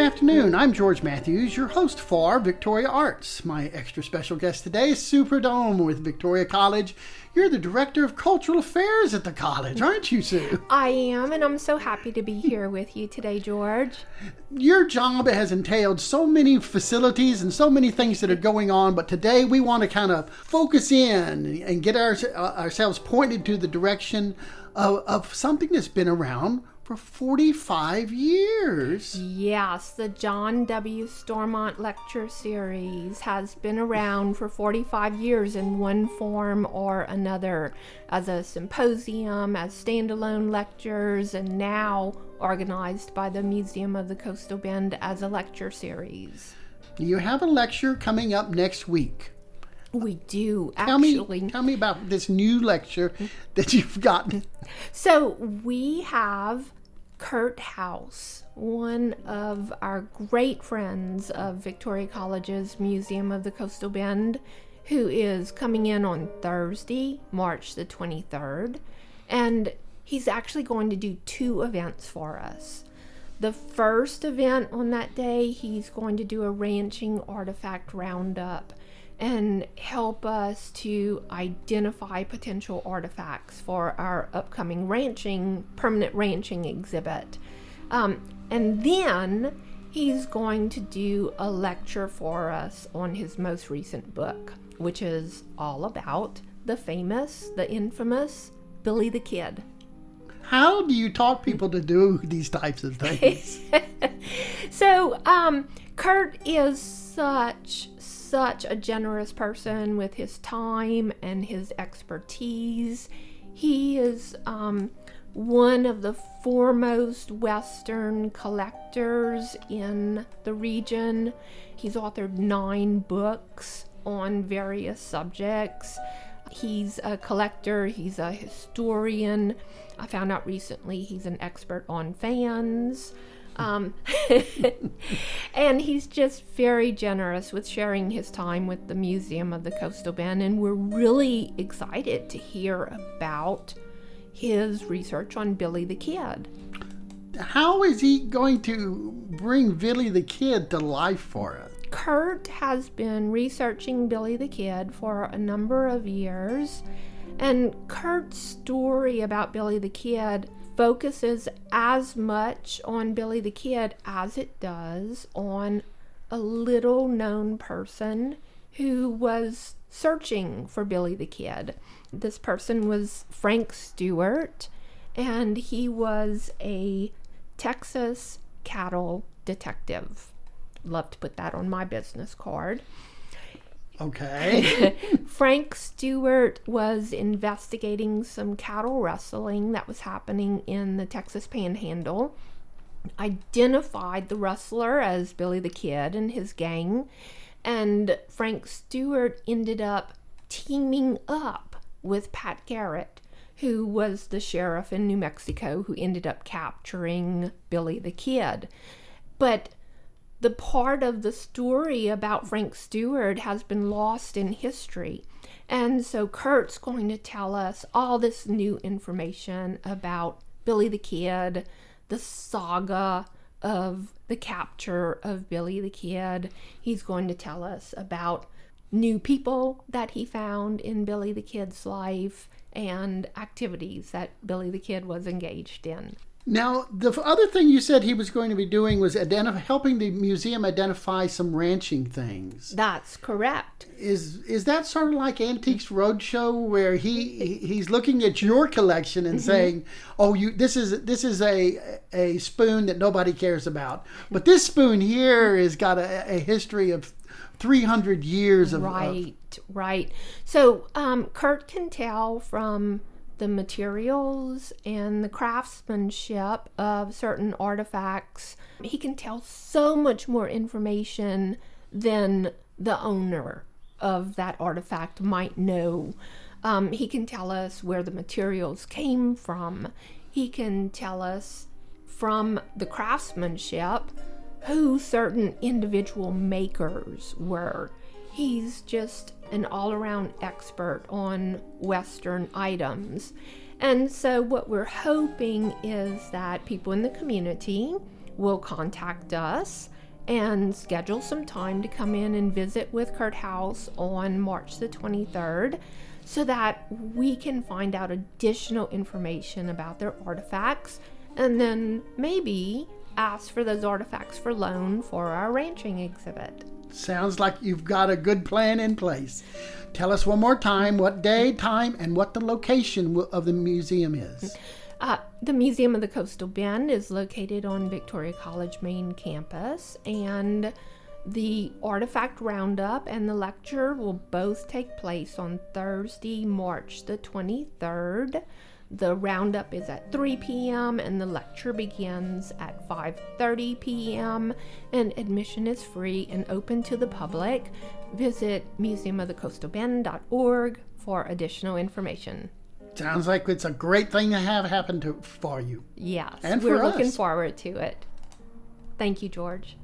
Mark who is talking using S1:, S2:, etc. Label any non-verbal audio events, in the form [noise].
S1: afternoon. I'm George Matthews, your host for Victoria Arts. My extra special guest today is Sue Prudhomme with Victoria College. You're the Director of Cultural Affairs at the college, aren't you, Sue?
S2: I am, and I'm so happy to be here with you today, George.
S1: Your job has entailed so many facilities and so many things that are going on, but today we want to kind of focus in and get our, uh, ourselves pointed to the direction of, of something that's been around for 45 years.
S2: Yes, the John W. Stormont Lecture Series has been around for 45 years in one form or another as a symposium, as standalone lectures, and now organized by the Museum of the Coastal Bend as a lecture series.
S1: You have a lecture coming up next week.
S2: We do
S1: tell
S2: actually.
S1: Me, tell me about this new lecture that you've gotten.
S2: So we have Kurt House, one of our great friends of Victoria College's Museum of the Coastal Bend, who is coming in on Thursday, March the 23rd. And he's actually going to do two events for us. The first event on that day, he's going to do a ranching artifact roundup and help us to identify potential artifacts for our upcoming ranching, permanent ranching exhibit. Um, and then he's going to do a lecture for us on his most recent book, which is all about the famous, the infamous Billy the Kid.
S1: How do you talk people to do these types of things? [laughs]
S2: so, um, Kurt is such such a generous person with his time and his expertise. He is um, one of the foremost Western collectors in the region. He's authored nine books on various subjects. He's a collector, he's a historian. I found out recently he's an expert on fans. Um, [laughs] and he's just very generous with sharing his time with the Museum of the Coastal Bend. And we're really excited to hear about his research on Billy the Kid.
S1: How is he going to bring Billy the Kid to life for us?
S2: Kurt has been researching Billy the Kid for a number of years. And Kurt's story about Billy the Kid focuses as much on Billy the Kid as it does on a little known person who was searching for Billy the Kid. This person was Frank Stewart, and he was a Texas cattle detective. Love to put that on my business card.
S1: Okay. [laughs]
S2: Frank Stewart was investigating some cattle rustling that was happening in the Texas Panhandle, identified the rustler as Billy the Kid and his gang, and Frank Stewart ended up teaming up with Pat Garrett, who was the sheriff in New Mexico who ended up capturing Billy the Kid. But the part of the story about Frank Stewart has been lost in history. And so Kurt's going to tell us all this new information about Billy the Kid, the saga of the capture of Billy the Kid. He's going to tell us about new people that he found in Billy the Kid's life and activities that Billy the Kid was engaged in.
S1: Now, the other thing you said he was going to be doing was identify, helping the museum identify some ranching things.
S2: That's correct.
S1: Is is that sort of like Antiques Roadshow, where he he's looking at your collection and mm-hmm. saying, "Oh, you this is this is a a spoon that nobody cares about, but this spoon here has got a, a history of 300 years of
S2: right, of... right. So um, Kurt can tell from the materials and the craftsmanship of certain artifacts. He can tell so much more information than the owner of that artifact might know. Um, he can tell us where the materials came from. He can tell us from the craftsmanship who certain individual makers were. He's just an all around expert on Western items. And so, what we're hoping is that people in the community will contact us and schedule some time to come in and visit with Kurt House on March the 23rd so that we can find out additional information about their artifacts and then maybe ask for those artifacts for loan for our ranching exhibit.
S1: Sounds like you've got a good plan in place. Tell us one more time what day, time, and what the location of the museum is.
S2: Uh, the Museum of the Coastal Bend is located on Victoria College main campus, and the artifact roundup and the lecture will both take place on Thursday, March the 23rd. The roundup is at 3 p.m. and the lecture begins at 5:30 p.m. and admission is free and open to the public. Visit museumofthecoastalbend.org for additional information.
S1: Sounds like it's a great thing to have happen to for you.
S2: Yes,
S1: And
S2: we're looking forward to it. Thank you, George.